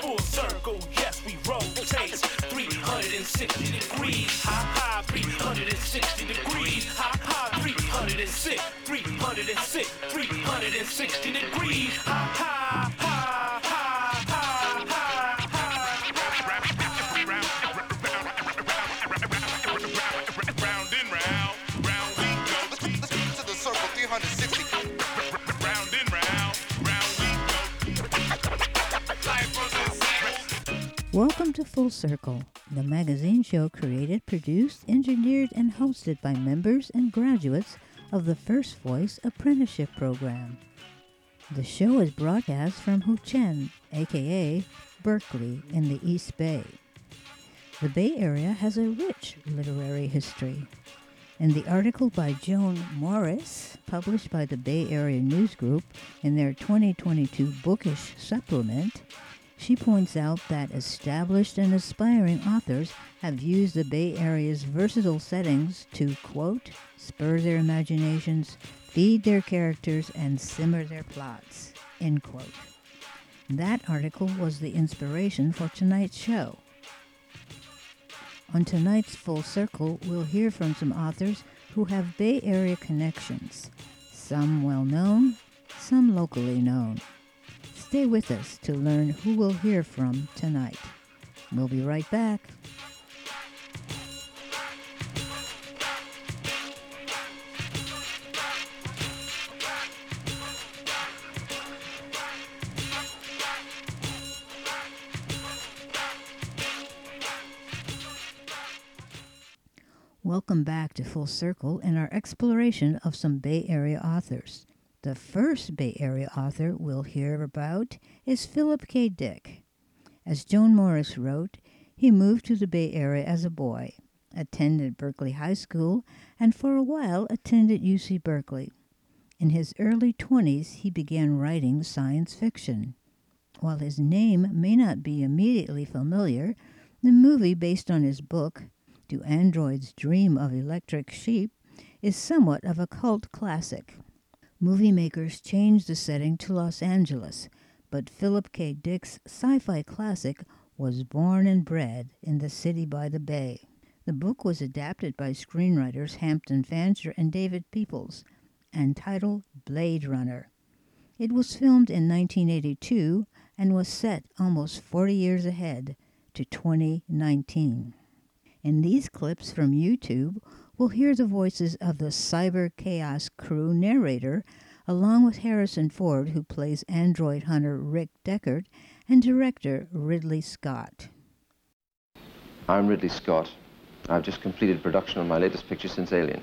Full circle, yes, we rotate 360 degrees. High, high, 360 degrees. High, high, 306, 306, 360 degrees. High, high, to Full Circle, the magazine show created, produced, engineered, and hosted by members and graduates of the First Voice Apprenticeship Program. The show is broadcast from Huichin, aka Berkeley, in the East Bay. The Bay Area has a rich literary history. In the article by Joan Morris, published by the Bay Area News Group in their 2022 Bookish supplement, she points out that established and aspiring authors have used the Bay Area's versatile settings to, quote, spur their imaginations, feed their characters, and simmer their plots, end quote. That article was the inspiration for tonight's show. On tonight's Full Circle, we'll hear from some authors who have Bay Area connections, some well known, some locally known. Stay with us to learn who we'll hear from tonight. We'll be right back. Welcome back to Full Circle in our exploration of some Bay Area authors. The first Bay Area author we'll hear about is Philip K. Dick. As Joan Morris wrote, he moved to the Bay Area as a boy, attended Berkeley High School, and for a while attended UC Berkeley. In his early 20s, he began writing science fiction. While his name may not be immediately familiar, the movie based on his book, Do Androids Dream of Electric Sheep, is somewhat of a cult classic. Movie makers changed the setting to Los Angeles, but Philip K. Dick's sci fi classic was born and bred in the city by the bay. The book was adapted by screenwriters Hampton Fancher and David Peoples and titled Blade Runner. It was filmed in 1982 and was set almost 40 years ahead to 2019. In these clips from YouTube, we'll hear the voices of the Cyber Chaos crew narrator, along with Harrison Ford, who plays android hunter Rick Deckard, and director Ridley Scott. I'm Ridley Scott. I've just completed production on my latest picture since Alien.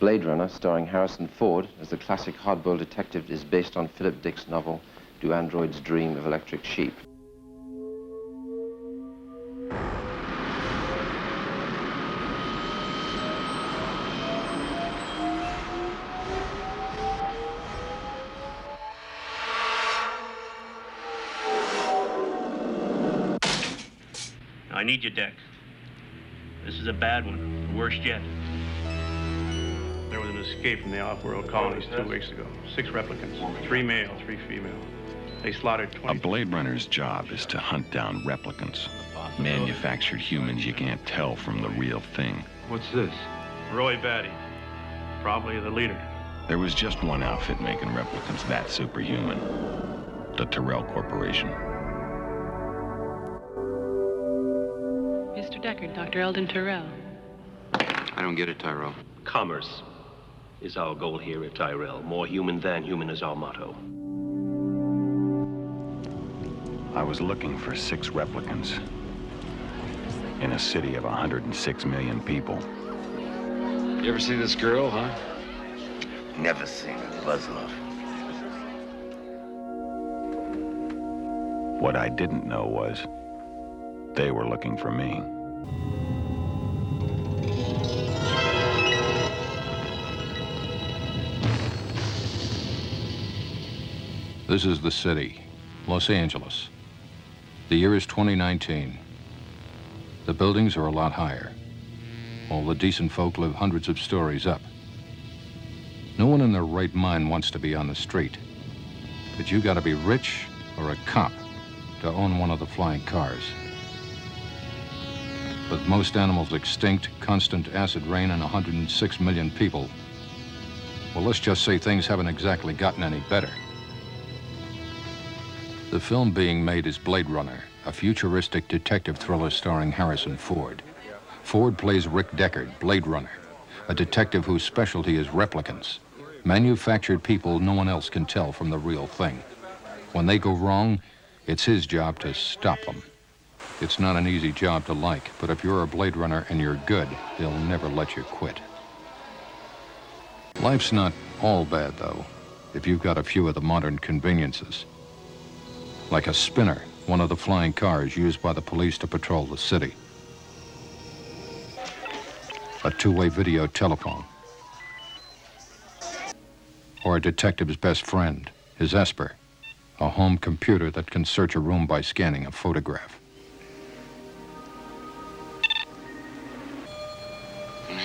Blade Runner, starring Harrison Ford as the classic hardboiled detective, is based on Philip Dick's novel, Do Androids Dream of Electric Sheep? Need your deck. This is a bad one, the worst yet. There was an escape from the off-world colonies two weeks ago. Six replicants, three male, three female. They slaughtered 20... A Blade Runner's job is to hunt down replicants. Manufactured humans you can't tell from the real thing. What's this? Roy Batty, probably the leader. There was just one outfit making replicants that superhuman. The Tyrell Corporation. Mr. Deckard, Dr. Eldon Tyrell. I don't get it, Tyrell. Commerce is our goal here at Tyrell. More human than human is our motto. I was looking for six replicants in a city of 106 million people. You ever see this girl, huh? Never seen a Buzzlove. What I didn't know was they were looking for me. This is the city, Los Angeles. The year is 2019. The buildings are a lot higher. All the decent folk live hundreds of stories up. No one in their right mind wants to be on the street. But you gotta be rich or a cop to own one of the flying cars. With most animals extinct, constant acid rain, and 106 million people, well, let's just say things haven't exactly gotten any better. The film being made is Blade Runner, a futuristic detective thriller starring Harrison Ford. Ford plays Rick Deckard, Blade Runner, a detective whose specialty is replicants, manufactured people no one else can tell from the real thing. When they go wrong, it's his job to stop them. It's not an easy job to like, but if you're a Blade Runner and you're good, they'll never let you quit. Life's not all bad, though, if you've got a few of the modern conveniences. Like a spinner, one of the flying cars used by the police to patrol the city. A two-way video telephone. Or a detective's best friend, his Esper, a home computer that can search a room by scanning a photograph.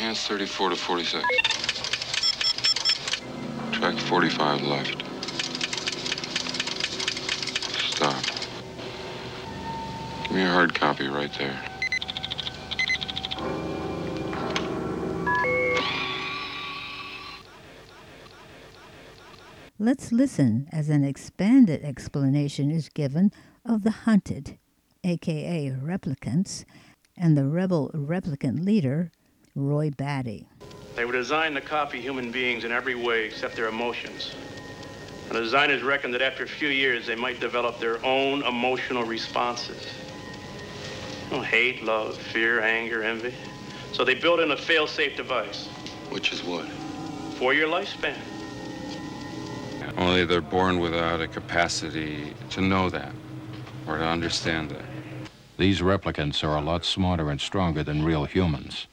Enhance 34 to 46. Track 45 left. Stop. Give me a hard copy right there. Let's listen as an expanded explanation is given of the hunted, aka replicants, and the rebel replicant leader, Roy Batty. They were designed to copy human beings in every way except their emotions. And the designers reckoned that after a few years, they might develop their own emotional responses. Oh, hate, love, fear, anger, envy. So they built in a fail-safe device. Which is what? For your lifespan. Only they're born without a capacity to know that or to understand that. These replicants are a lot smarter and stronger than real humans.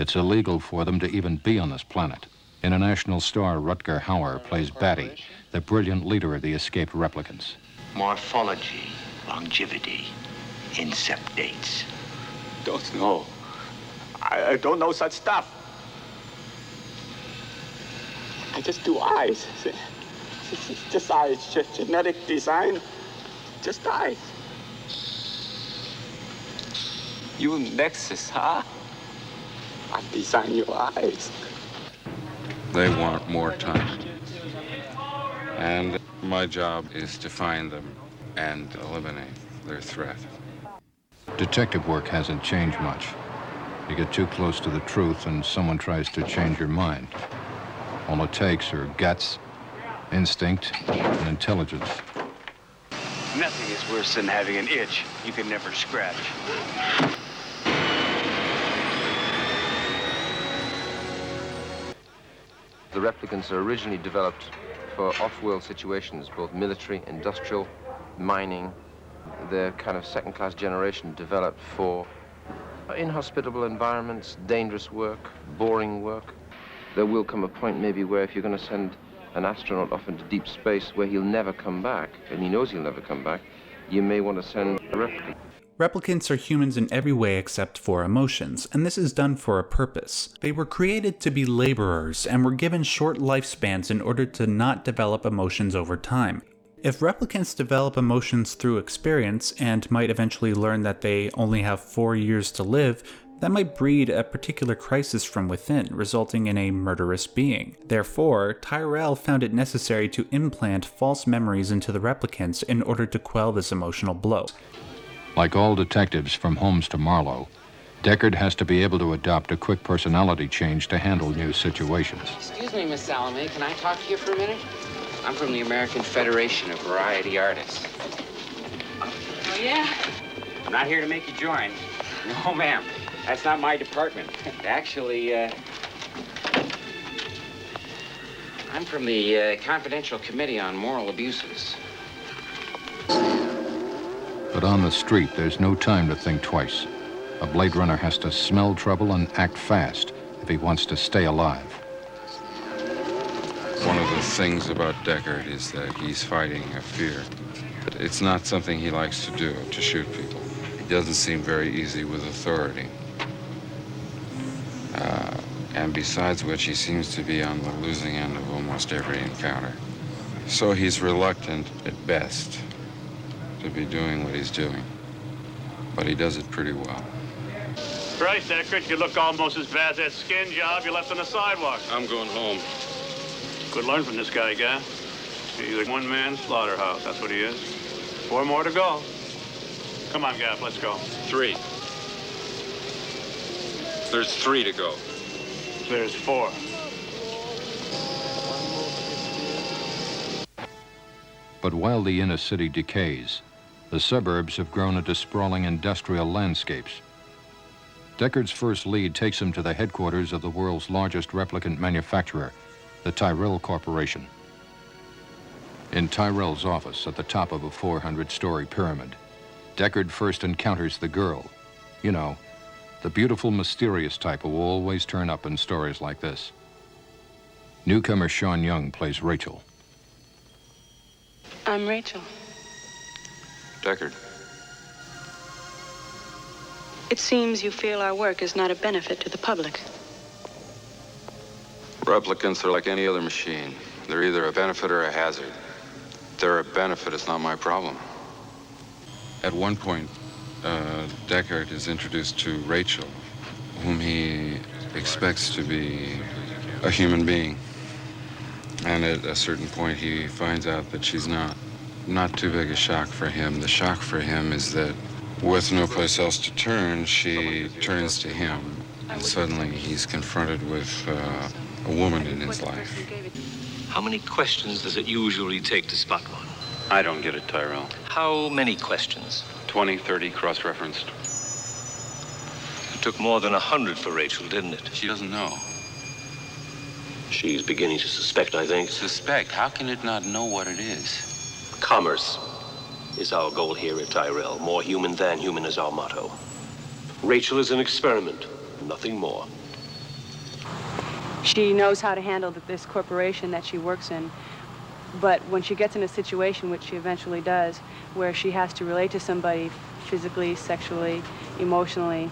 It's illegal for them to even be on this planet. International star Rutger Hauer plays Batty, the brilliant leader of the escaped replicants. Morphology, longevity, incept dates. Don't know. I, I don't know such stuff. I just do eyes. Just, just eyes. Just genetic design. Just eyes. You Nexus, huh? I design your eyes. They want more time. And my job is to find them and eliminate their threat. Detective work hasn't changed much. You get too close to the truth and someone tries to change your mind. All it takes are guts, instinct, and intelligence. Nothing is worse than having an itch you can never scratch. The replicants are originally developed for off-world situations, both military, industrial, mining. They're kind of second-class generation developed for inhospitable environments, dangerous work, boring work. There will come a point maybe where if you're going to send an astronaut off into deep space where he'll never come back, and he knows he'll never come back, you may want to send a replicant. Replicants are humans in every way except for emotions, and this is done for a purpose. They were created to be laborers and were given short lifespans in order to not develop emotions over time. If replicants develop emotions through experience and might eventually learn that they only have four years to live, that might breed a particular crisis from within, resulting in a murderous being. Therefore, Tyrell found it necessary to implant false memories into the replicants in order to quell this emotional blow. Like all detectives from Holmes to Marlowe, Deckard has to be able to adopt a quick personality change to handle new situations. Excuse me, Miss Salome. Can I talk to you for a minute? I'm from the American Federation of Variety Artists. Oh, yeah? I'm not here to make you join. No, ma'am. That's not my department. Actually, uh, I'm from the uh, Confidential Committee on Moral Abuses. But on the street, there's no time to think twice. A Blade Runner has to smell trouble and act fast if he wants to stay alive. One of the things about Deckard is that he's fighting a fear. It's not something he likes to do, to shoot people. It doesn't seem very easy with authority. Uh, And besides which, he seems to be on the losing end of almost every encounter. So he's reluctant at best to be doing what he's doing. But he does it pretty well. Christ, Deckard, you look almost as bad as that skin job you left on the sidewalk. I'm going home. Could learn from this guy, Gaff. He's a one-man slaughterhouse. That's what he is. Four more to go. Come on, Gaff, let's go. Three. There's three to go. There's four. But while the inner city decays, the suburbs have grown into sprawling industrial landscapes. Deckard's first lead takes him to the headquarters of the world's largest replicant manufacturer, the Tyrell Corporation. In Tyrell's office at the top of a 400-story pyramid, Deckard first encounters the girl. You know, the beautiful, mysterious type who always turn up in stories like this. Newcomer Sean Young plays Rachel. I'm Rachel. Deckard. It seems you feel our work is not a benefit to the public. Replicants are like any other machine. They're either a benefit or a hazard. They're a benefit, it's not my problem. At one point, uh, Deckard is introduced to Rachel, whom he expects to be a human being. And at a certain point, he finds out that she's not. Not too big a shock for him. The shock for him is that with no place else to turn, she turns to him. And suddenly he's confronted with uh, a woman in his life. How many questions does it usually take to spot one? I don't get it, Tyrell. How many questions? 20, 30 cross-referenced. It took more than a hundred for Rachel, didn't it? She doesn't know. She's beginning to suspect, I think. Suspect? How can it not know what it is? Commerce is our goal here at Tyrell. More human than human is our motto. Rachel is an experiment, nothing more. She knows how to handle this corporation that she works in. But when she gets in a situation, which she eventually does, where she has to relate to somebody physically, sexually, emotionally,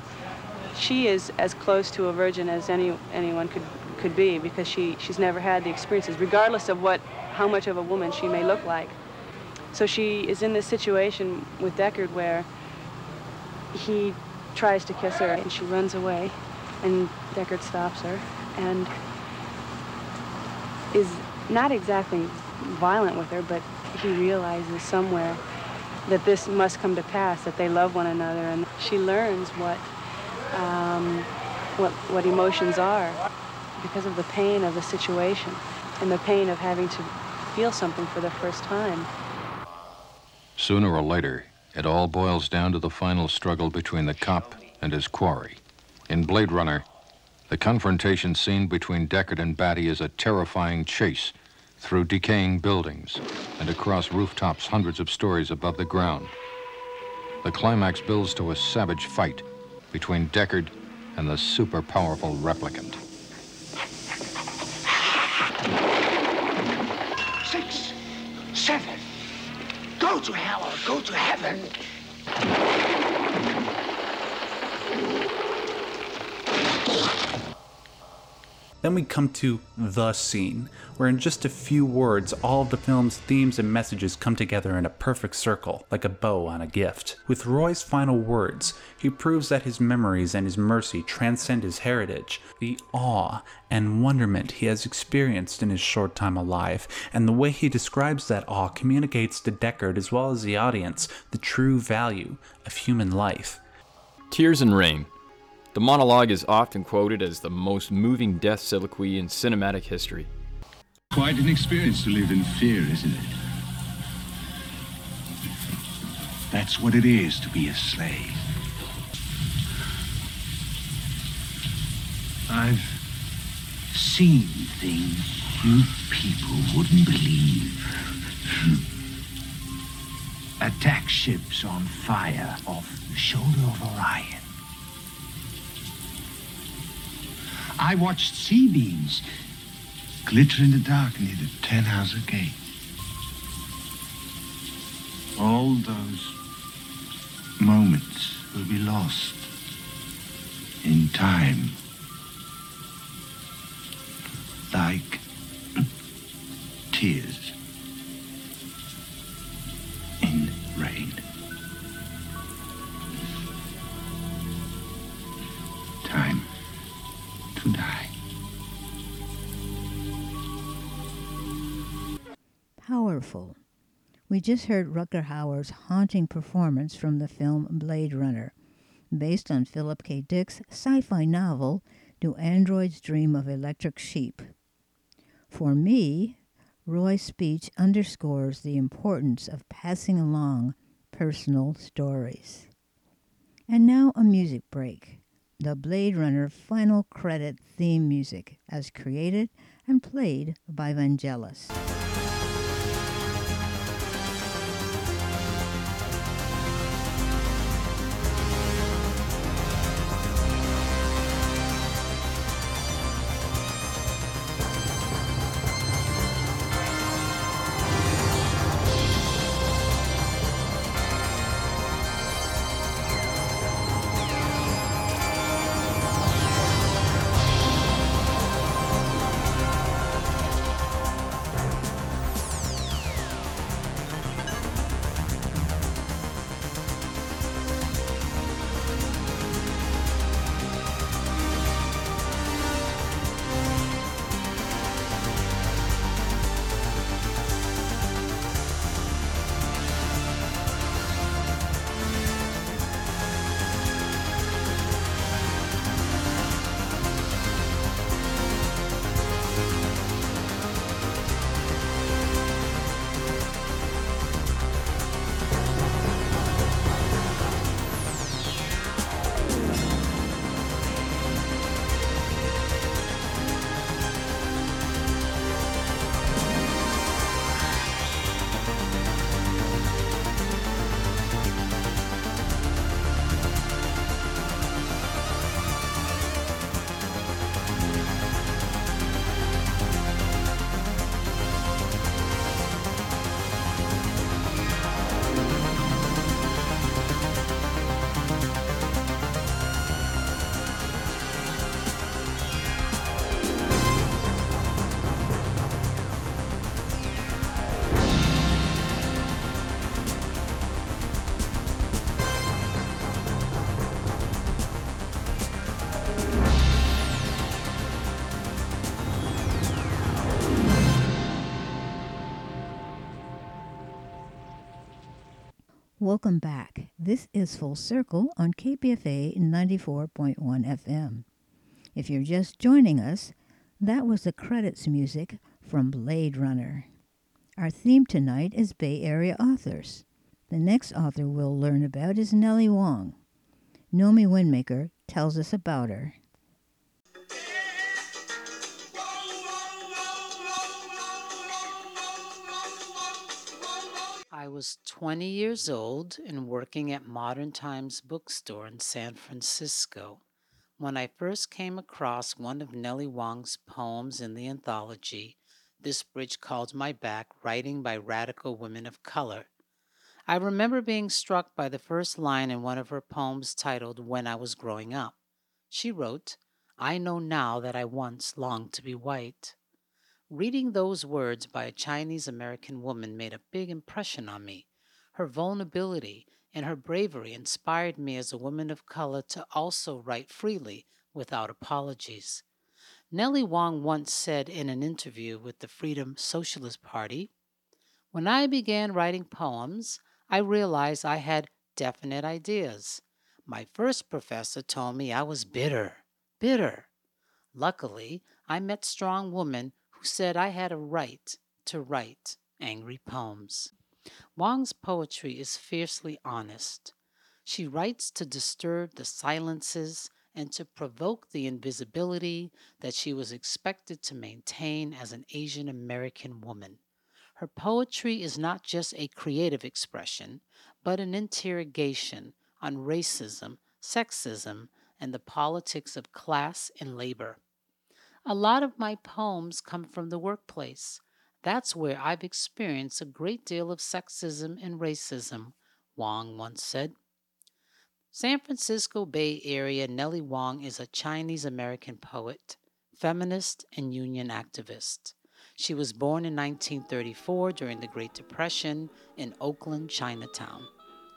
she is as close to a virgin as any anyone could could be because she she's never had the experiences, regardless of what how much of a woman she may look like. So she is in this situation with Deckard where he tries to kiss her and she runs away, and Deckard stops her and is not exactly violent with her, but he realizes somewhere that this must come to pass, that they love one another, and she learns what um, what what emotions are because of the pain of the situation and the pain of having to feel something for the first time. Sooner or later, it all boils down to the final struggle between the cop and his quarry. In Blade Runner, the confrontation scene between Deckard and Batty is a terrifying chase through decaying buildings and across rooftops hundreds of stories above the ground. The climax builds to a savage fight between Deckard and the super powerful replicant. Six, seven. Go to hell or go to heaven. Then we come to the scene, where in just a few words, all of the film's themes and messages come together in a perfect circle, like a bow on a gift. With Roy's final words, he proves that his memories and his mercy transcend his heritage, the awe and wonderment he has experienced in his short time alive, and the way he describes that awe communicates to Deckard as well as the audience the true value of human life. Tears and Rain. The monologue is often quoted as the most moving death soliloquy in cinematic history. Quite an experience to live in fear, isn't it? That's what it is to be a slave. I've seen things you people wouldn't believe. Attack ships on fire off the shoulder of Orion. I watched C-beams glitter in the dark near the Tannhauser Gate. All those moments will be lost in time. Like tears in rain. Time die. Powerful. We just heard Rutger Hauer's haunting performance from the film Blade Runner, based on Philip K. Dick's sci fi novel Do Androids Dream of Electric Sheep? For me, Roy's speech underscores the importance of passing along personal stories. And now a music break. The Blade Runner final credit theme music, as created and played by Vangelis. Welcome back. This is Full Circle on KPFA 94.1 FM. If you're just joining us, that was the credits music from Blade Runner. Our theme tonight is Bay Area authors. The next author we'll learn about is Nellie Wong. Nomi Windmaker tells us about her. I was 20 years old and working at Modern Times Bookstore in San Francisco when I first came across one of Nellie Wong's poems in the anthology, This Bridge Called My Back, writing by radical women of color. I remember being struck by the first line in one of her poems titled When I Was Growing Up. She wrote, I know now that I once longed to be white. Reading those words by a Chinese American woman made a big impression on me. Her vulnerability and her bravery inspired me as a woman of color to also write freely without apologies. Nellie Wong once said in an interview with the Freedom Socialist Party When I began writing poems, I realized I had definite ideas. My first professor told me I was bitter, bitter. Luckily, I met strong women who said I had a right to write angry poems. Wong's poetry is fiercely honest. She writes to disturb the silences and to provoke the invisibility that she was expected to maintain as an Asian American woman. Her poetry is not just a creative expression, but an interrogation on racism, sexism, and the politics of class and labor. A lot of my poems come from the workplace. That's where I've experienced a great deal of sexism and racism, Wong once said. San Francisco Bay Area Nellie Wong is a Chinese American poet, feminist, and union activist. She was born in 1934 during the Great Depression in Oakland, Chinatown.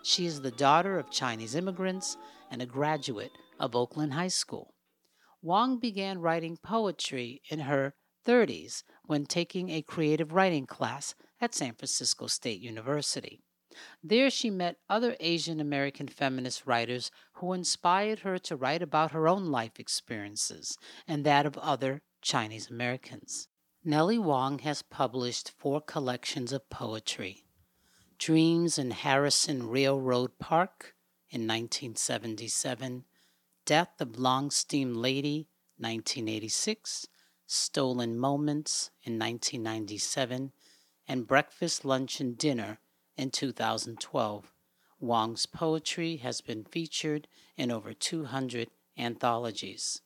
She is the daughter of Chinese immigrants and a graduate of Oakland High School. Wong began writing poetry in her 30s when taking a creative writing class at San Francisco State University. There, she met other Asian American feminist writers who inspired her to write about her own life experiences and that of other Chinese Americans. Nellie Wong has published four collections of poetry Dreams in Harrison Railroad Park in 1977, Death of Long Steam Lady, 1986, Stolen Moments in 1997, and Breakfast, Lunch, and Dinner in 2012. Wong's poetry has been featured in over 200 anthologies.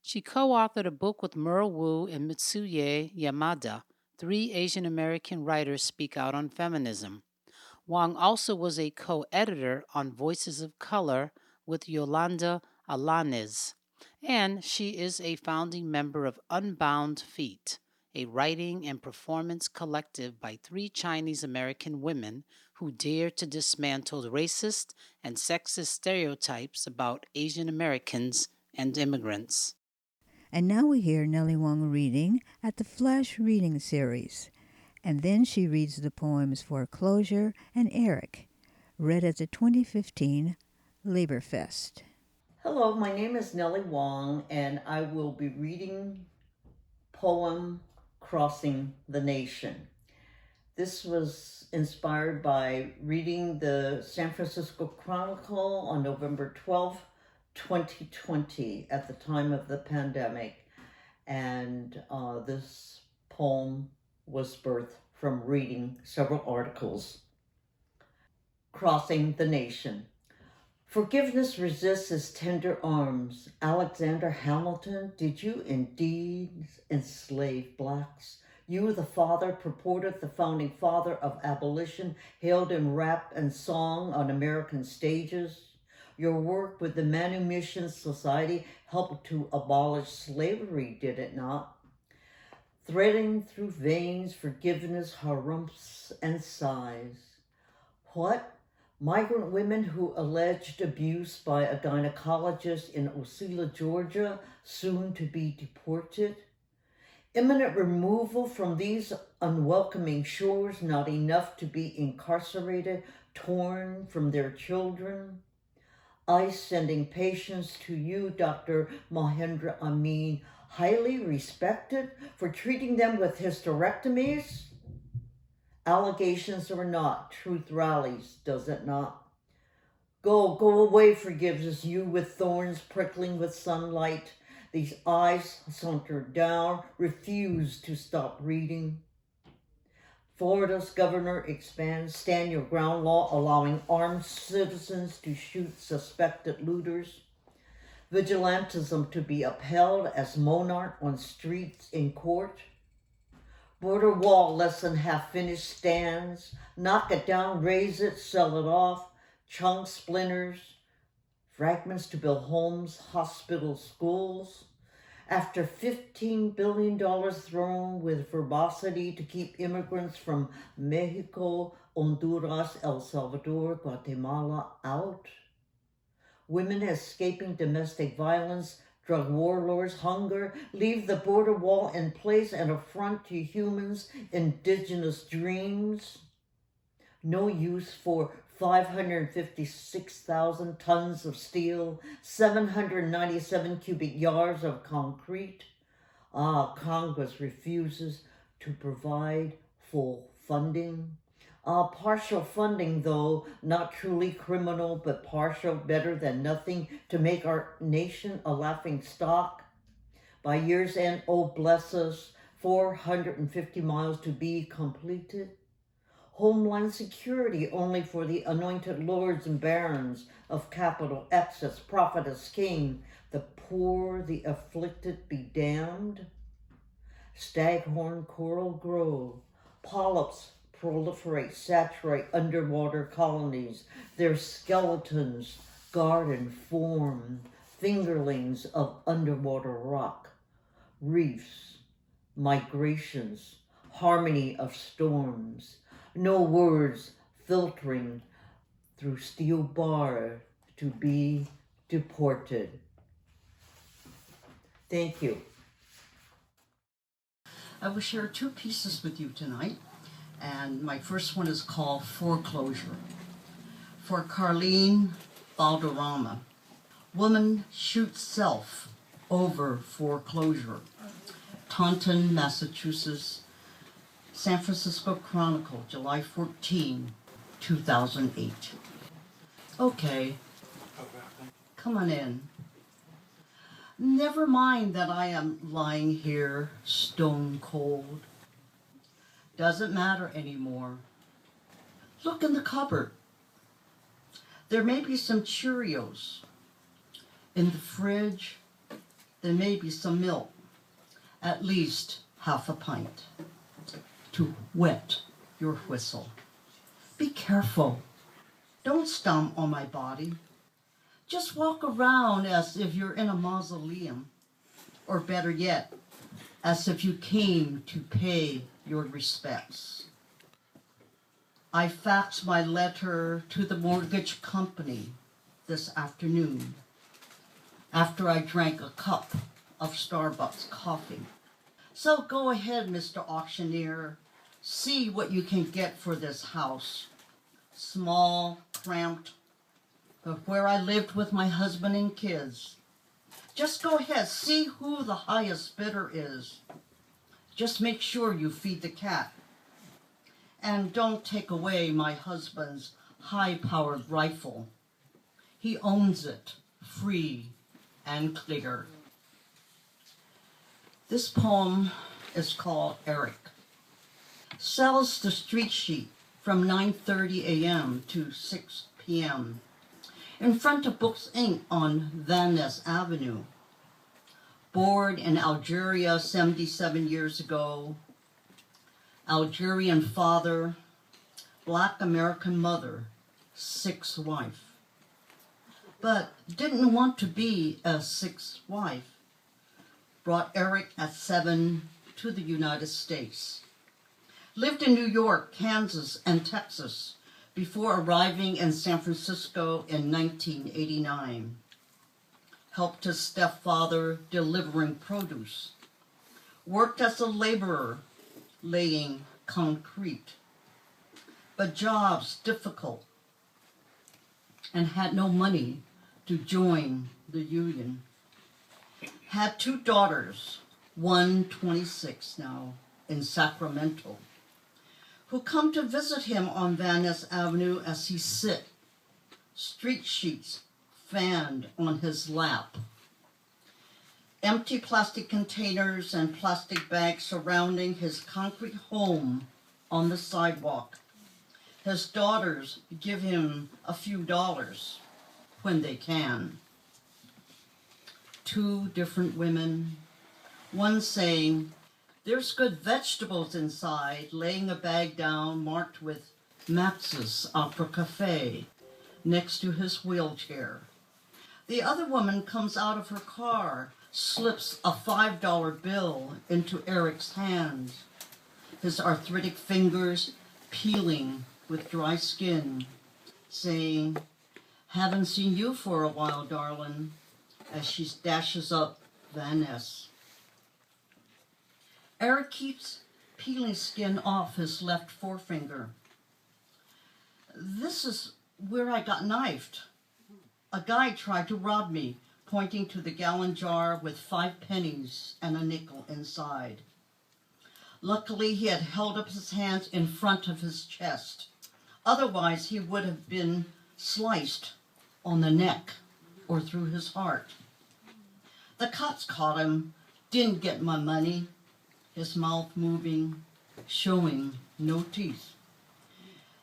She co authored a book with Merle Woo and Mitsuye Yamada. Three Asian American writers speak out on feminism. Wong also was a co editor on Voices of Color with Yolanda Alaniz, and she is a founding member of Unbound Feet, a writing and performance collective by three Chinese American women who dare to dismantle racist and sexist stereotypes about Asian Americans and immigrants. And now we hear Nellie Wong reading at the Flash Reading Series. And then she reads the poems Foreclosure and Eric, read at the 2015 Labor Fest. Hello, my name is Nellie Wong, and I will be reading poem Crossing the Nation. This was inspired by reading the San Francisco Chronicle on November 12, 2020, at the time of the pandemic. And uh, this poem was birthed from reading several articles. Crossing the Nation. Forgiveness resists his tender arms. Alexander Hamilton, did you indeed enslave blacks? You, the father, purported the founding father of abolition, hailed in rap and song on American stages. Your work with the Manumission Society helped to abolish slavery, did it not? Threading through veins, forgiveness harumphs and sighs. What? Migrant women who alleged abuse by a gynecologist in Ocilla, Georgia, soon to be deported? Imminent removal from these unwelcoming shores, not enough to be incarcerated, torn from their children? ICE sending patients to you, Dr. Mahendra Amin, highly respected for treating them with hysterectomies? Allegations or not, truth rallies, does it not? Go, go away, forgiveness, you with thorns prickling with sunlight. These eyes saunter down, refuse to stop reading. Florida's governor expands stand your ground law, allowing armed citizens to shoot suspected looters. Vigilantism to be upheld as monarch on streets in court. Border wall less than half finished stands. Knock it down, raise it, sell it off. Chunks, splinters, fragments to build homes, hospitals, schools. After $15 billion thrown with verbosity to keep immigrants from Mexico, Honduras, El Salvador, Guatemala out. Women escaping domestic violence, drug warlords, hunger, leave the border wall in place and affront to humans' indigenous dreams. No use for 556,000 tons of steel, 797 cubic yards of concrete. Ah, Congress refuses to provide full funding. Uh, partial funding, though, not truly criminal, but partial, better than nothing, to make our nation a laughing stock. By year's end, oh bless us, 450 miles to be completed. Homeland security only for the anointed lords and barons of capital excess, prophetess king, the poor, the afflicted be damned. Staghorn coral Grove, polyps proliferate, saturate underwater colonies. Their skeletons guard and form fingerlings of underwater rock, reefs, migrations, harmony of storms, no words filtering through steel bar to be deported. Thank you. I will share two pieces with you tonight, and my first one is called Foreclosure. For Carlene Balderrama, Woman Shoots Self Over Foreclosure. Taunton, Massachusetts, San Francisco Chronicle, July 14, 2008. Okay, come on in. Never mind that I am lying here stone cold. Doesn't matter anymore. Look in the cupboard. There may be some Cheerios. In the fridge, there may be some milk. At least half a pint. To wet your whistle. Be careful. Don't stomp on my body. Just walk around as if you're in a mausoleum. Or better yet, as if you came to pay your respects. I faxed my letter to the mortgage company this afternoon after I drank a cup of Starbucks coffee. So go ahead, Mr. Auctioneer. See what you can get for this house. Small, cramped, but where I lived with my husband and kids. Just go ahead, see who the highest bidder is. Just make sure you feed the cat. And don't take away my husband's high powered rifle. He owns it, free and clear. This poem is called Eric. Sells the street sheet from 9:30 a.m. to 6 p.m. in front of Books Inc. on Van Ness Avenue. Born in Algeria 77 years ago, Algerian father, black American mother, sixth wife. But didn't want to be a sixth wife. Brought Eric at seven to the United States. Lived in New York, Kansas, and Texas before arriving in San Francisco in 1989. Helped his stepfather delivering produce. Worked as a laborer laying concrete. But jobs difficult and had no money to join the union. Had two daughters, one 26 now, in Sacramento, who come to visit him on Van Ness Avenue as he sit, street sheets fanned on his lap. Empty plastic containers and plastic bags surrounding his concrete home on the sidewalk. His daughters give him a few dollars when they can. Two different women, one saying, There's good vegetables inside, laying a bag down marked with Max's Opera Cafe next to his wheelchair. The other woman comes out of her car, slips a $5 bill into Eric's hand, his arthritic fingers peeling with dry skin, saying, Haven't seen you for a while, darling, as she dashes up Van Ness. Eric keeps peeling skin off his left forefinger. This is where I got knifed. A guy tried to rob me, pointing to the gallon jar with five pennies and a nickel inside. Luckily, he had held up his hands in front of his chest. Otherwise, he would have been sliced on the neck or through his heart. The cops caught him, didn't get my money, his mouth moving, showing no teeth.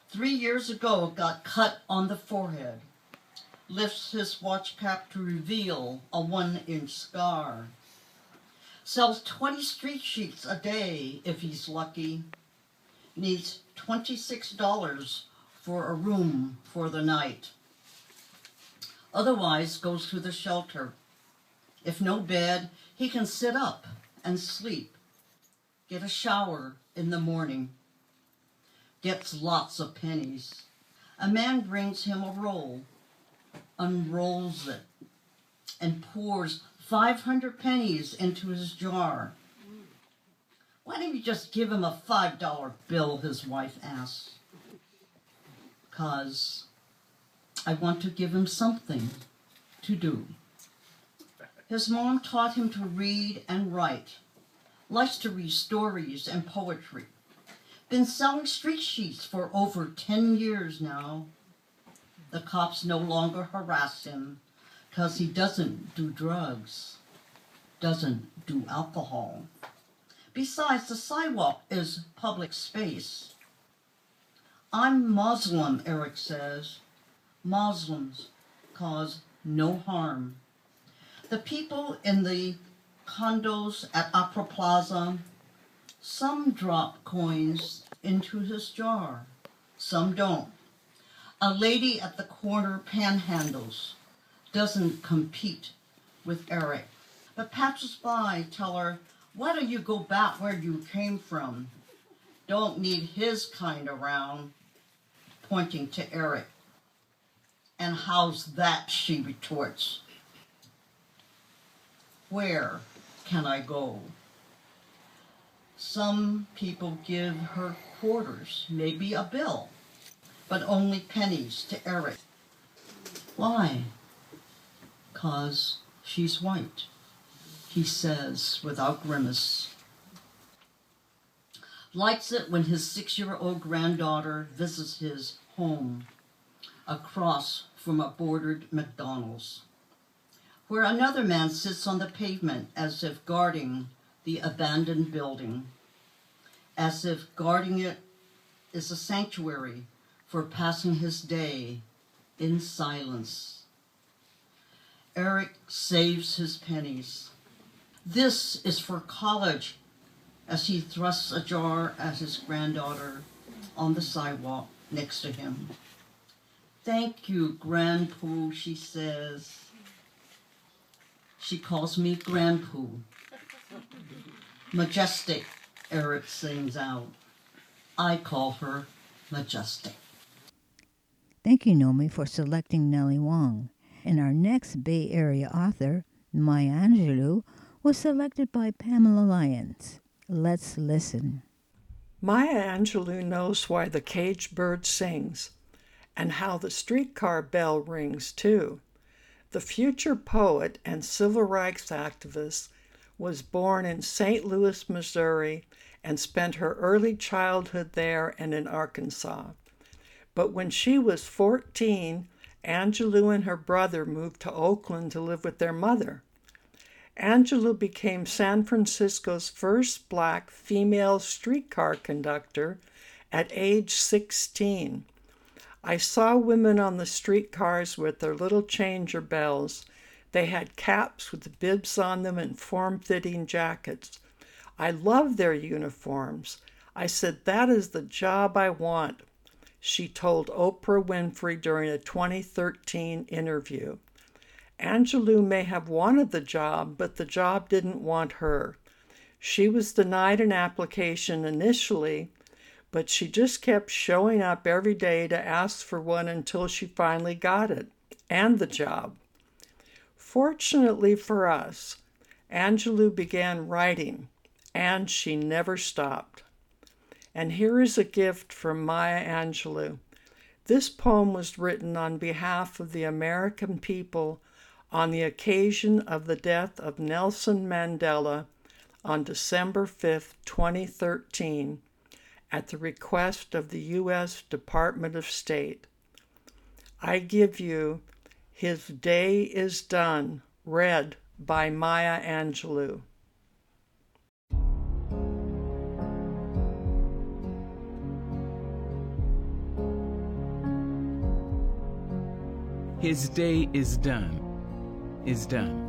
Three years ago, got cut on the forehead. Lifts his watch cap to reveal a one inch scar. Sells 20 street sheets a day if he's lucky. Needs $26 for a room for the night. Otherwise, goes to the shelter. If no bed, he can sit up and sleep. Get a shower in the morning, gets lots of pennies. A man brings him a roll, unrolls it, and pours 500 pennies into his jar. Why don't you just give him a $5 bill? His wife asks. Because I want to give him something to do. His mom taught him to read and write, likes to read stories and poetry. Been selling street sheets for over 10 years now. The cops no longer harass him because he doesn't do drugs, doesn't do alcohol. Besides, the sidewalk is public space. I'm Muslim, Eric says. Muslims cause no harm. The people in the condos at Opera Plaza, some drop coins into his jar, some don't. A lady at the corner panhandles, doesn't compete with Eric, but passers-by tell her, why don't you go back where you came from? Don't need his kind around, pointing to Eric. And how's that, she retorts. Where can I go? Some people give her quarters, maybe a bill, but only pennies to Eric. Why? Cause she's white, he says without grimace. Likes it when his six-year-old granddaughter visits his home across from a bordered McDonald's, where another man sits on the pavement as if guarding the abandoned building, as if guarding it is a sanctuary for passing his day in silence. Eric saves his pennies. This is for college, as he thrusts a jar at his granddaughter on the sidewalk next to him. Thank you, Grandpoo, she says. She calls me Grandpoo. Majestic, Eric sings out. I call her Majestic. Thank you, Nomi, for selecting Nellie Wong. And our next Bay Area author, Maya Angelou, was selected by Pamela Lyons. Let's listen. Maya Angelou knows why the caged bird sings and how the streetcar bell rings, too. The future poet and civil rights activist was born in St. Louis, Missouri, and spent her early childhood there and in Arkansas. But when she was 14, Angelou and her brother moved to Oakland to live with their mother. Angelou became San Francisco's first black female streetcar conductor at age 16. I saw women on the streetcars with their little changer bells. They had caps with bibs on them and form fitting jackets. I loved their uniforms. I said, That is the job I want, she told Oprah Winfrey during a 2013 interview. Angelou may have wanted the job, but the job didn't want her. She was denied an application initially, but she just kept showing up every day to ask for one until she finally got it and the job. Fortunately for us, Angelou began writing, and she never stopped. And here is a gift from Maya Angelou. This poem was written on behalf of the American people on the occasion of the death of Nelson Mandela on December 5, 2013, at the request of the U.S. Department of State. I give you His Day is Done, read by Maya Angelou. His day is done, is done.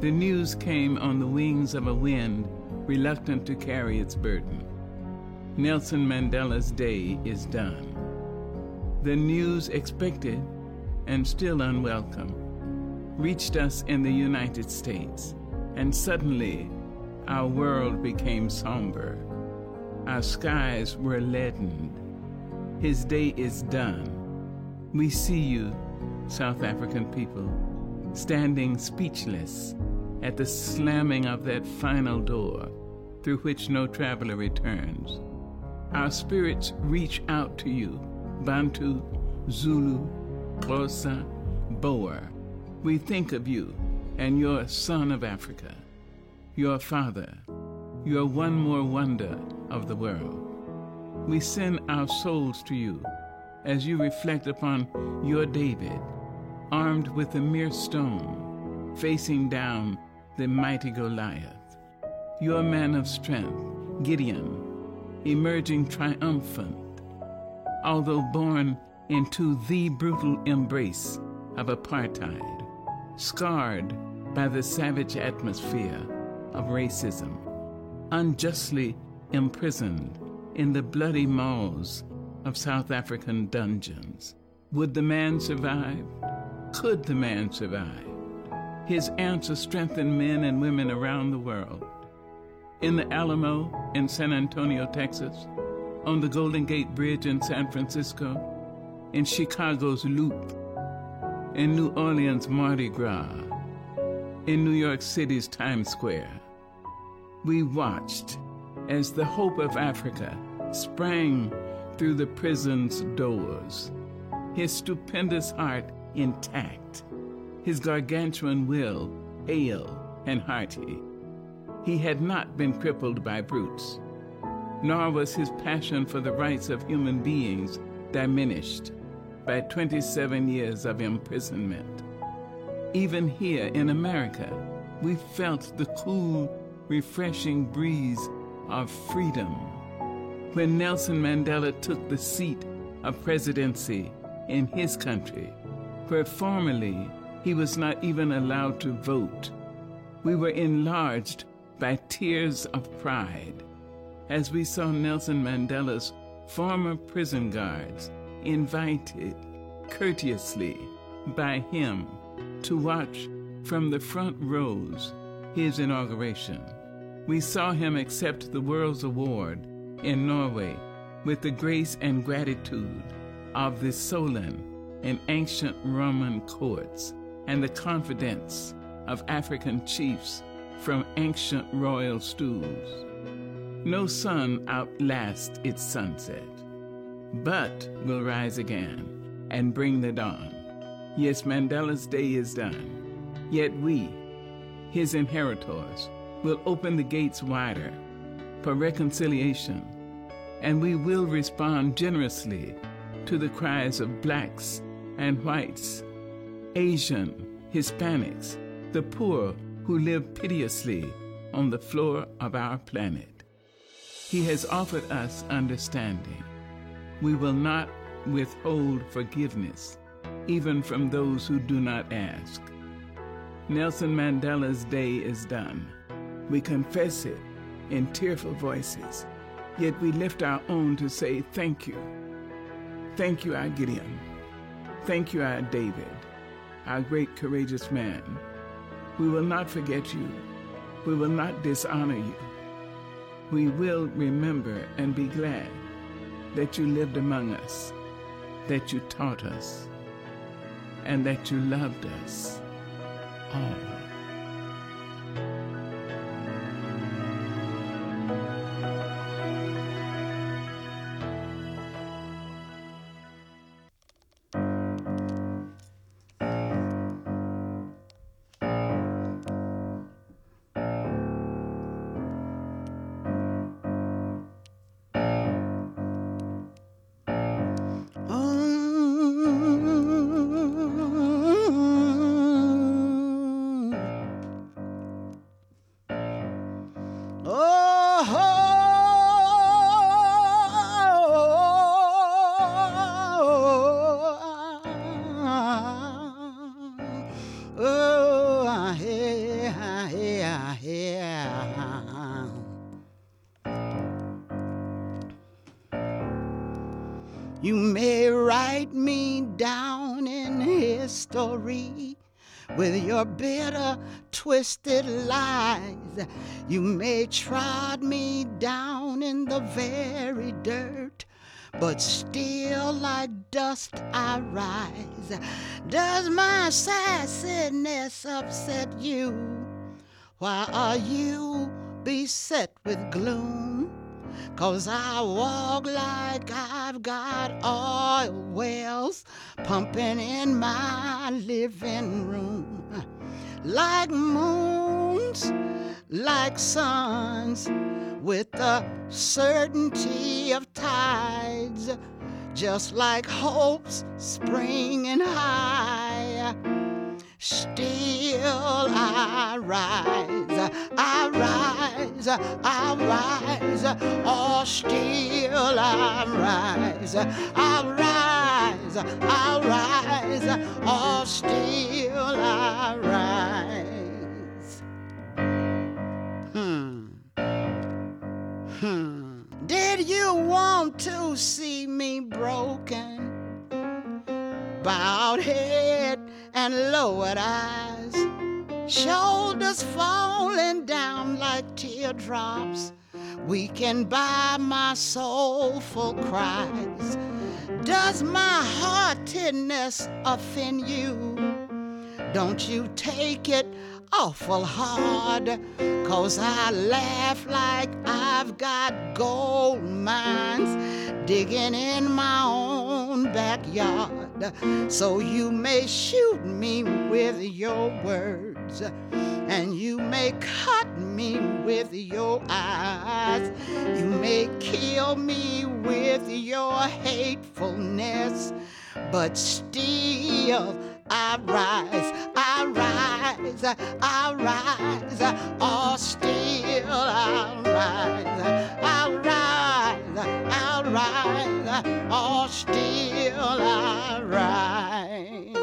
The news came on the wings of a wind reluctant to carry its burden. Nelson Mandela's day is done. The news expected and still unwelcome reached us in the United States, and suddenly our world became somber. Our skies were leadened. His day is done. We see you, South African people, standing speechless at the slamming of that final door through which no traveler returns. Our spirits reach out to you, Bantu, Zulu, Xhosa, Boer. We think of you and your son of Africa, your father, your one more wonder of the world. We send our souls to you as you reflect upon your David, armed with a mere stone, facing down the mighty Goliath. Your man of strength, Gideon, emerging triumphant, although born into the brutal embrace of apartheid, scarred by the savage atmosphere of racism, unjustly imprisoned in the bloody maws of South African dungeons. Would the man survive? Could the man survive? His answer strengthened men and women around the world. In the Alamo in San Antonio, Texas, on the Golden Gate Bridge in San Francisco, in Chicago's Loop, in New Orleans' Mardi Gras, in New York City's Times Square. We watched as the hope of Africa sprang through the prison's doors, his stupendous heart intact, his gargantuan will hale and hearty. He had not been crippled by brutes, nor was his passion for the rights of human beings diminished by 27 years of imprisonment. Even here in America, we felt the cool, refreshing breeze of freedom when Nelson Mandela took the seat of presidency in his country, where formerly he was not even allowed to vote. We were enlarged by tears of pride as we saw Nelson Mandela's former prison guards invited courteously by him to watch from the front rows his inauguration. We saw him accept the World's Award in Norway with the grace and gratitude of the Solon and ancient Roman courts and the confidence of African chiefs from ancient royal stools. No sun outlasts its sunset, but will rise again and bring the dawn. Yes, Mandela's day is done, yet we, his inheritors, will open the gates wider for reconciliation, and we will respond generously to the cries of blacks and whites, Asian, Hispanics, the poor who live piteously on the floor of our planet. He has offered us understanding. We will not withhold forgiveness, even from those who do not ask. Nelson Mandela's day is done. We confess it in tearful voices, yet we lift our own to say thank you. Thank you, our Gideon. Thank you, our David, our great courageous man. We will not forget you. We will not dishonor you. We will remember and be glad that you lived among us, that you taught us, and that you loved us all. You may write me down in history with your bitter, twisted lies. You may trod me down in the very dirt, but still like dust I rise. Does my sassiness upset you? Why are you beset with gloom? Cause I walk like I've got oil wells pumping in my living room. Like moons, like suns, with the certainty of tides, just like hopes springing high. Still I rise, I rise, I rise, oh, still I rise, I rise, I rise, oh, still I rise. Hmm. Hmm. Did you want to see me broken? Bowed head and lowered eyes, shoulders falling down like teardrops, weakened by my soulful cries. Does my heartiness offend you? Don't you take it awful hard, cause I laugh like I've got gold mines digging in my own backyard. So you may shoot me with your words, and you may cut me with your eyes. You may kill me with your hatefulness, but still I rise, I rise, I rise, oh, still I rise, I rise, I rise, oh, still I'll rise.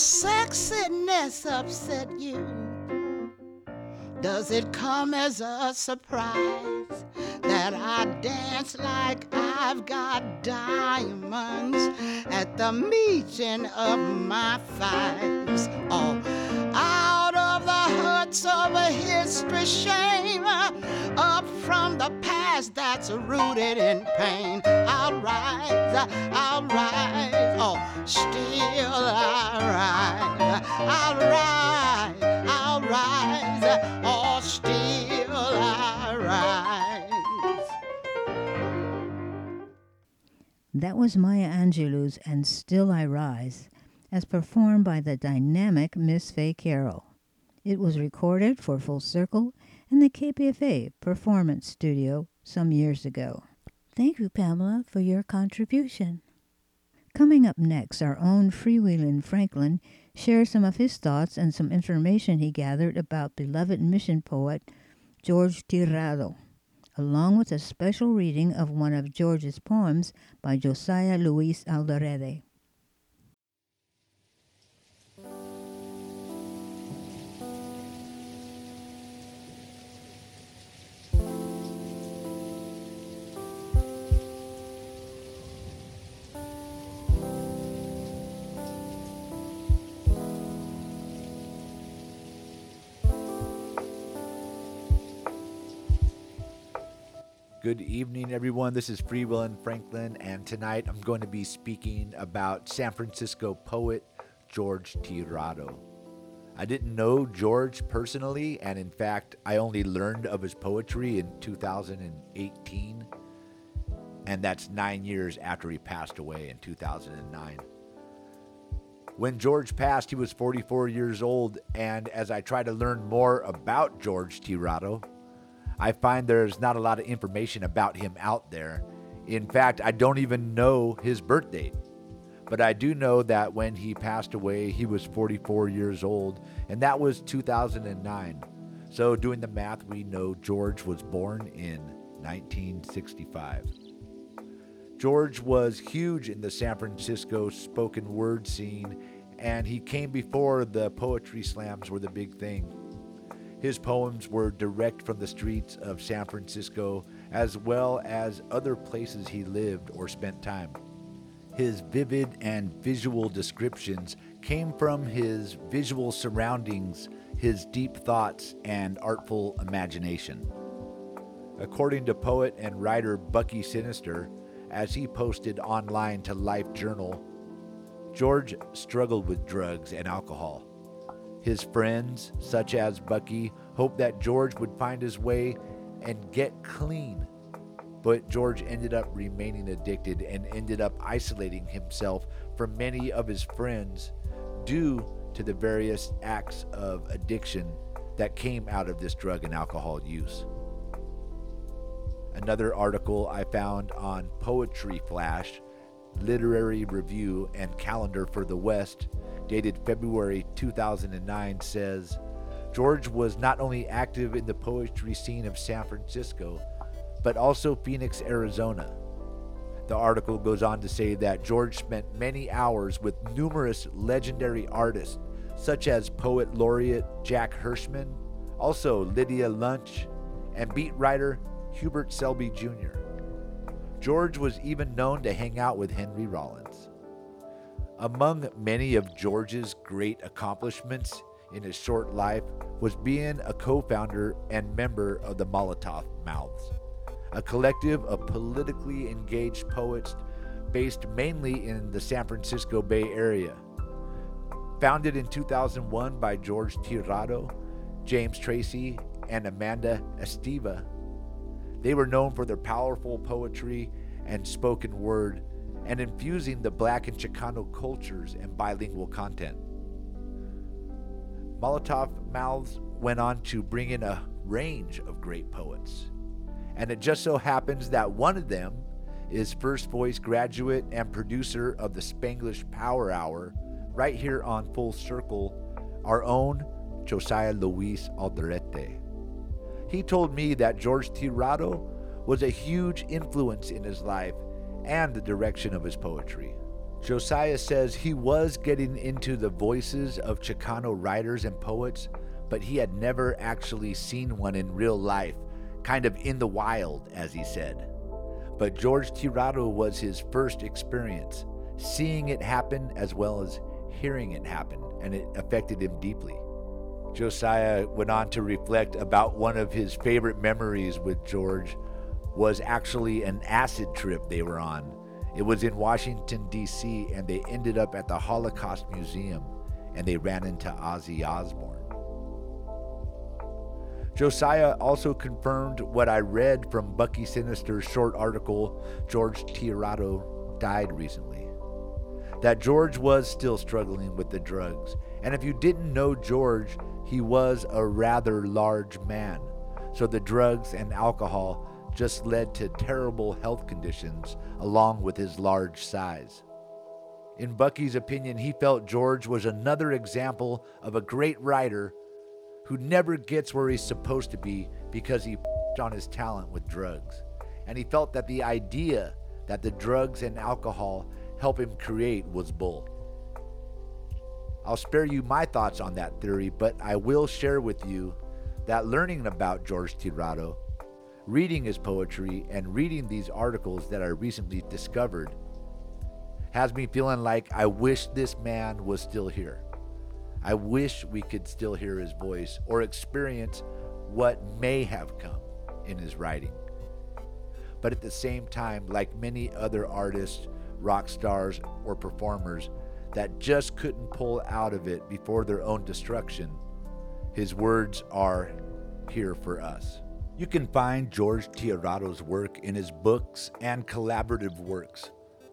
Sexiness upset you? Does it come as a surprise that I dance like I've got diamonds at the meeting of my thighs? Out of the huts of a history shame, up from the that's rooted in pain. I'll rise, I'll rise, oh, still I rise, I'll rise, I'll rise, oh, still I rise. That was Maya Angelou's And Still I Rise, as performed by the dynamic Miss Fay Carroll. It was recorded for Full Circle in the KPFA Performance Studio some years ago. Thank you, Pamela, for your contribution. Coming up next, our own Freewheelin' Franklin shares some of his thoughts and some information he gathered about beloved mission poet George Tirado, along with a special reading of one of George's poems by Josiah Luis Alderete. Good evening, everyone. This is Freewheelin' Franklin, and tonight I'm going to be speaking about San Francisco poet George Tirado. I didn't know George personally, and in fact, I only learned of his poetry in 2018, and that's nine years after he passed away in 2009. When George passed, he was 44 years old, and as I try to learn more about George Tirado, I find there's not a lot of information about him out there. In fact, I don't even know his birth date. But I do know that when he passed away, he was 44 years old, and that was 2009. So, doing the math, we know George was born in 1965. George was huge in the San Francisco spoken word scene, and he came before the poetry slams were the big thing. His poems were direct from the streets of San Francisco, as well as other places he lived or spent time. His vivid and visual descriptions came from his visual surroundings, his deep thoughts, and artful imagination. According to poet and writer Bucky Sinister, as he posted online to Live Journal, George struggled with drugs and alcohol. His friends, such as Bucky, hoped that George would find his way and get clean but George ended up remaining addicted and ended up isolating himself from many of his friends due to the various acts of addiction that came out of this drug and alcohol use. Another article I found on Poetry Flash, Literary Review, and Calendar for the West, dated February 2009, says George was not only active in the poetry scene of San Francisco, but also Phoenix, Arizona. The article goes on to say that George spent many hours with numerous legendary artists, such as poet laureate Jack Hirschman, also Lydia Lunch, and beat writer Hubert Selby Jr. George was even known to hang out with Henry Rollins. Among many of George's great accomplishments in his short life was being a co founder and member of the Molotov Mouths a collective of politically engaged poets based mainly in the San Francisco Bay Area. Founded in 2001 by George Tirado, James Tracy, and Amanda Estiva, they were known for their powerful poetry and spoken word and infusing the black and Chicano cultures and bilingual content. Molotov Mouths went on to bring in a range of great poets and it just so happens that one of them is First Voice graduate and producer of the Spanglish Power Hour, right here on Full Circle, our own Josiah Luis Alderete. He told me that George Tirado was a huge influence in his life and the direction of his poetry. Josiah says he was getting into the voices of Chicano writers and poets, but he had never actually seen one in real life kind of in the wild, as he said. But George Tirado was his first experience, seeing it happen as well as hearing it happen, and it affected him deeply. Josiah went on to reflect about one of his favorite memories with George was actually an acid trip they were on. It was in Washington, D.C., and they ended up at the Holocaust Museum and they ran into Ozzy Osbourne. Josiah also confirmed what I read from Bucky Sinister's short article, George Tirado died recently. That George was still struggling with the drugs. And if you didn't know George, he was a rather large man. So the drugs and alcohol just led to terrible health conditions along with his large size. In Bucky's opinion, he felt George was another example of a great writer who never gets where he's supposed to be because he on his talent with drugs. And he felt that the idea that the drugs and alcohol help him create was bull. I'll spare you my thoughts on that theory, but I will share with you that learning about George Tirado, reading his poetry, and reading these articles that I recently discovered has me feeling like I wish this man was still here. I wish we could still hear his voice or experience what may have come in his writing. but at the same time, like many other artists, rock stars, or performers that just couldn't pull out of it before their own destruction, his words are here for us. You can find George Tirado's work in his books and collaborative works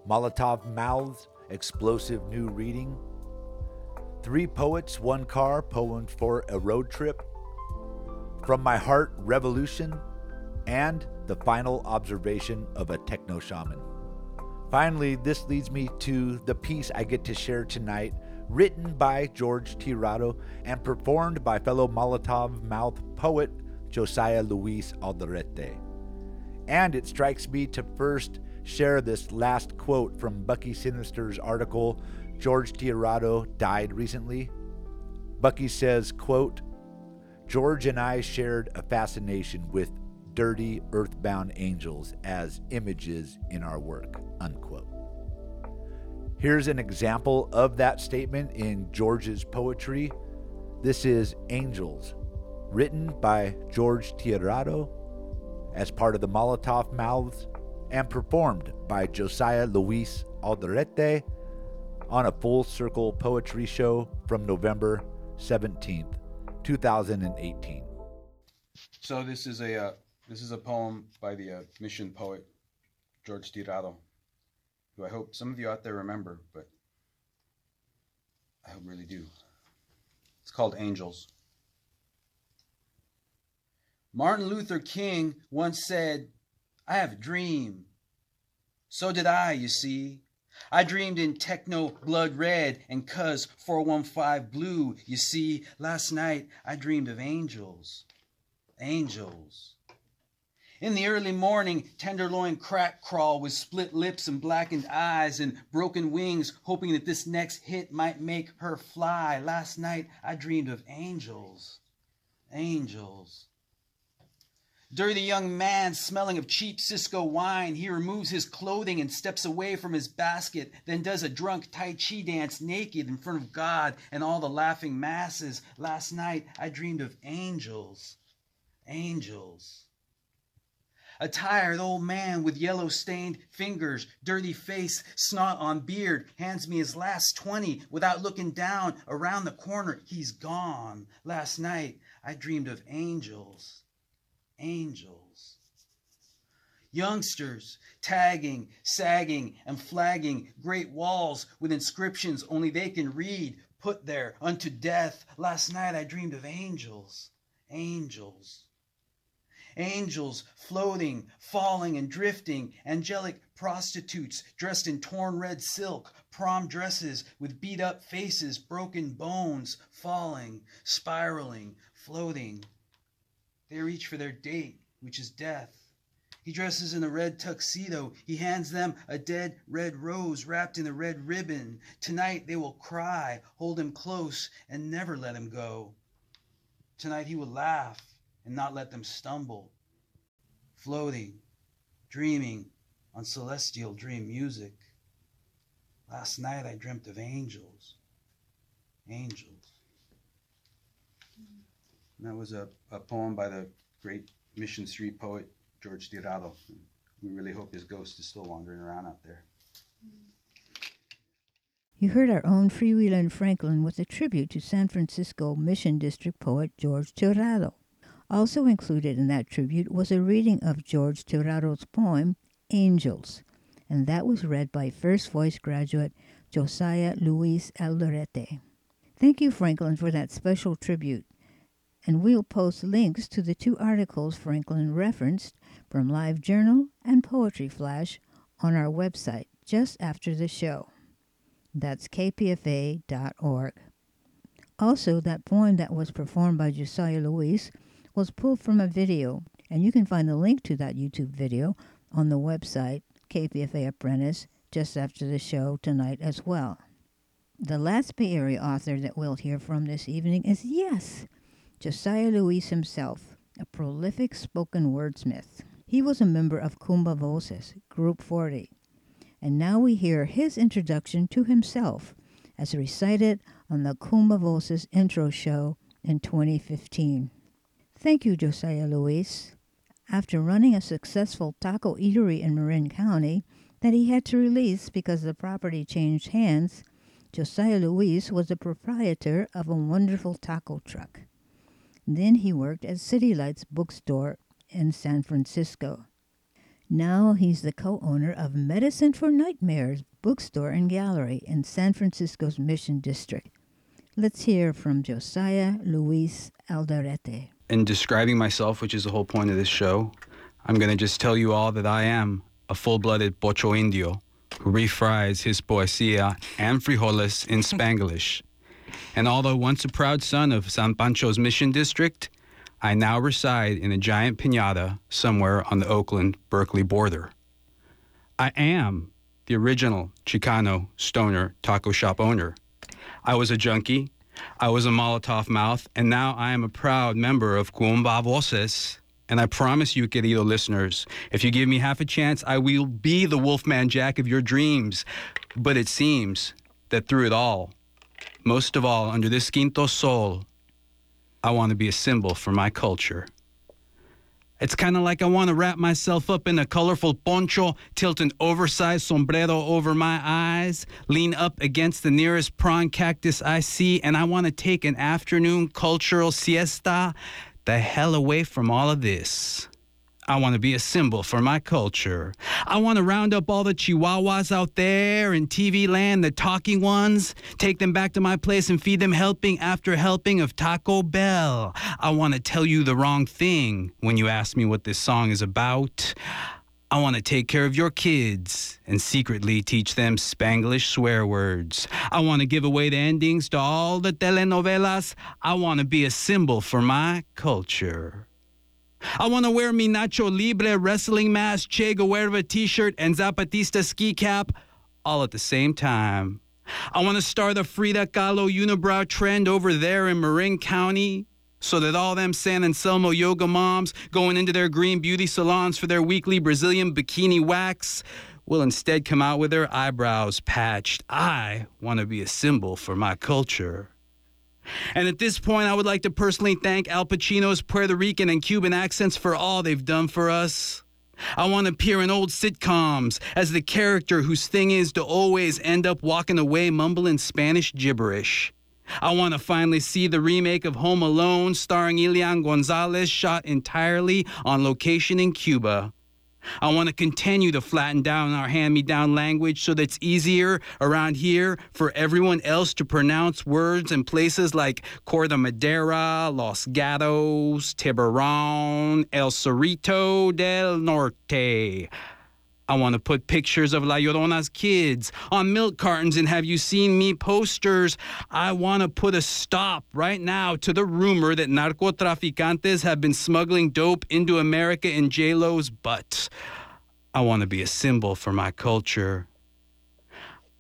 Molotov Mouths, Explosive New Reading, Three Poets, One Car, Poem for a Road Trip, From My Heart, Revolution, and The Final Observation of a Techno Shaman. Finally, this leads me to the piece I get to share tonight, written by George Tirado and performed by fellow Molotov Mouth poet Josiah Luis Alderete. And it strikes me to first share this last quote from Bucky Sinister's article, George Tirado died recently. Bucky says, quote, George and I shared a fascination with dirty earthbound angels as images in our work. Unquote. Here's an example of that statement in George's poetry. This is Angels, written by George Tirado as part of the Molotov Mouths and performed by Josiah Luis Alderete on a full circle poetry show from November 17th, 2018. So this is a uh, this is a poem by the uh, mission poet George Tirado, who I hope some of you out there remember, but I hope really do. It's called Angels. Martin Luther King once said, I have a dream. So did I, you see. I dreamed in techno blood red and cuz 415 blue. You see, last night I dreamed of angels. Angels. In the early morning, tenderloin crack crawl with split lips and blackened eyes and broken wings, hoping that this next hit might make her fly. Last night I dreamed of angels. Angels. Dirty young man smelling of cheap Cisco wine. He removes his clothing and steps away from his basket, then does a drunk Tai Chi dance naked in front of God and all the laughing masses. Last night I dreamed of angels. Angels. A tired old man with yellow stained fingers, dirty face, snot on beard, hands me his last 20 without looking down. Around the corner, he's gone. Last night, I dreamed of angels. Angels. Youngsters tagging, sagging, and flagging great walls with inscriptions only they can read, put there unto death. Last night I dreamed of angels. Angels angels floating, falling, and drifting, angelic prostitutes dressed in torn red silk, prom dresses with beat up faces, broken bones, falling, spiraling, floating. They reach for their date, which is death. He dresses in a red tuxedo. He hands them a dead red rose wrapped in a red ribbon. Tonight they will cry, hold him close, and never let him go. Tonight he will laugh and not let them stumble. Floating, dreaming on celestial dream music. Last night I dreamt of angels. Angels. And that was a, a poem by the great Mission Street poet George Tirado. We really hope his ghost is still wandering around out there. You heard our own Freewheelin' Franklin with a tribute to San Francisco Mission District poet George Tirado. Also included in that tribute was a reading of George Tirado's poem, Angels, and that was read by First Voice graduate Josiah Luis Alderete. Thank you, Franklin, for that special tribute. And we'll post links to the two articles Franklin referenced from Live Journal and Poetry Flash on our website just after the show. That's kpfa.org. Also, that poem that was performed by Josiah Luis was pulled from a video, and you can find the link to that YouTube video on the website KPFA Apprentice just after the show tonight as well. The last Bay Area author that we'll hear from this evening is, yes, Josiah Luis himself, a prolific spoken wordsmith. He was a member of Kumba Voces, Group 40, and now we hear his introduction to himself as recited on the Kumba Voces intro show in 2015. Thank you, Josiah Luis. after running a successful taco eatery in Marin County that he had to release because the property changed hands, Josiah Luis was the proprietor of a wonderful taco truck. Then he worked at City Lights bookstore in San Francisco. Now he's the co owner of Medicine for Nightmares bookstore and gallery in San Francisco's Mission District. Let's hear from Josiah Luis Alderete. In describing myself, which is the whole point of this show, I'm going to just tell you all that I am a full blooded Pocho Indio who refries his poesia and frijoles in Spanglish. And although once a proud son of San Pancho's Mission District, I now reside in a giant pinata somewhere on the Oakland Berkeley border. I am the original Chicano stoner taco shop owner. I was a junkie, I was a Molotov mouth, and now I am a proud member of Kumba Voces. And I promise you, querido listeners, if you give me half a chance, I will be the Wolfman Jack of your dreams. But it seems that through it all, most of all, under this quinto sol, I want to be a symbol for my culture. It's kind of like I want to wrap myself up in a colorful poncho, tilt an oversized sombrero over my eyes, lean up against the nearest prawn cactus I see, and I want to take an afternoon cultural siesta the hell away from all of this. I want to be a symbol for my culture. I want to round up all the chihuahuas out there in TV land, the talking ones, take them back to my place and feed them helping after helping of Taco Bell. I want to tell you the wrong thing when you ask me what this song is about. I want to take care of your kids and secretly teach them Spanglish swear words. I want to give away the endings to all the telenovelas. I want to be a symbol for my culture. I want to wear mi Nacho Libre wrestling mask, Che Guevara t shirt, and Zapatista ski cap all at the same time. I want to start the Frida Kahlo unibrow trend over there in Marin County so that all them San Anselmo yoga moms going into their green beauty salons for their weekly Brazilian bikini wax will instead come out with their eyebrows patched. I want to be a symbol for my culture. And at this point, I would like to personally thank Al Pacino's Puerto Rican and Cuban accents for all they've done for us. I want to appear in old sitcoms as the character whose thing is to always end up walking away mumbling Spanish gibberish. I want to finally see the remake of Home Alone starring Elian Gonzalez shot entirely on location in Cuba. I want to continue to flatten down our hand me down language so that it's easier around here for everyone else to pronounce words in places like Corte Madera, Los Gatos, Tiburon, El Cerrito del Norte. I want to put pictures of La Llorona's kids on milk cartons and have you seen me posters. I want to put a stop right now to the rumor that narcotraficantes have been smuggling dope into America in J-Lo's butt. I want to be a symbol for my culture.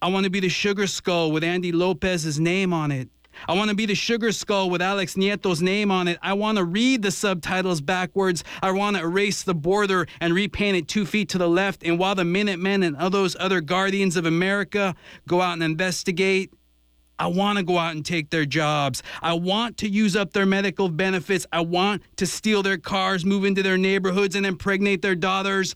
I want to be the sugar skull with Andy Lopez's name on it. I want to be the sugar skull with Alex Nieto's name on it. I want to read the subtitles backwards. I want to erase the border and repaint it two feet to the left. And while the Minutemen and all those other guardians of America go out and investigate, I want to go out and take their jobs. I want to use up their medical benefits. I want to steal their cars, move into their neighborhoods, and impregnate their daughters.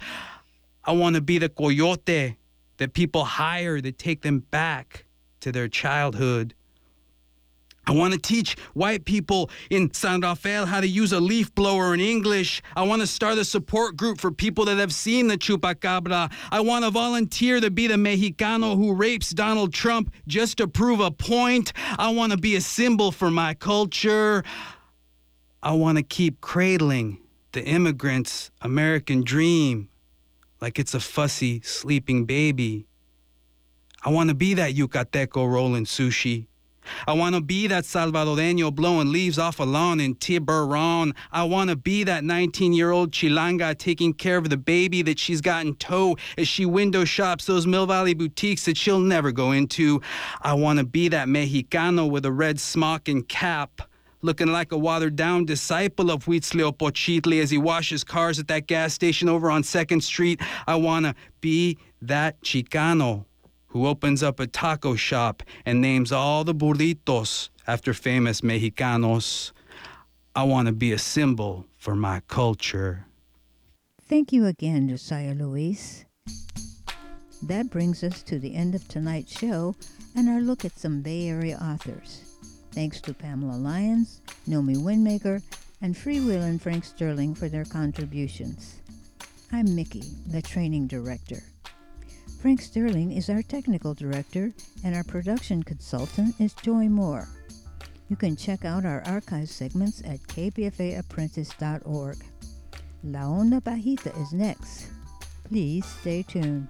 I want to be the coyote that people hire to take them back to their childhood. I want to teach white people in San Rafael how to use a leaf blower in English. I want to start a support group for people that have seen the chupacabra. I want to volunteer to be the Mexicano who rapes Donald Trump just to prove a point. I want to be a symbol for my culture. I want to keep cradling the immigrant's American dream like it's a fussy, sleeping baby. I want to be that Yucateco rolling sushi. I want to be that Salvadoreño blowing leaves off a lawn in Tiburon. I want to be that 19 year old Chilanga taking care of the baby that she's got in tow as she window shops those Mill Valley boutiques that she'll never go into. I want to be that Mexicano with a red smock and cap. Looking like a watered down disciple of Huitzilopochtli as he washes cars at that gas station over on 2nd Street. I want to be that Chicano who opens up a taco shop and names all the burritos after famous Mexicanos. I want to be a symbol for my culture. Thank you again, Josiah Luis. That brings us to the end of tonight's show and our look at some Bay Area authors. Thanks to Pamela Lyons, Nomi Windmaker, and Freewheelin' Frank Sterling for their contributions. I'm Mickey, the training director. Frank Sterling is our technical director, and our production consultant is Joy Moore. You can check out our archive segments at kpfaapprentice.org. La Onda Bajita is next. Please stay tuned.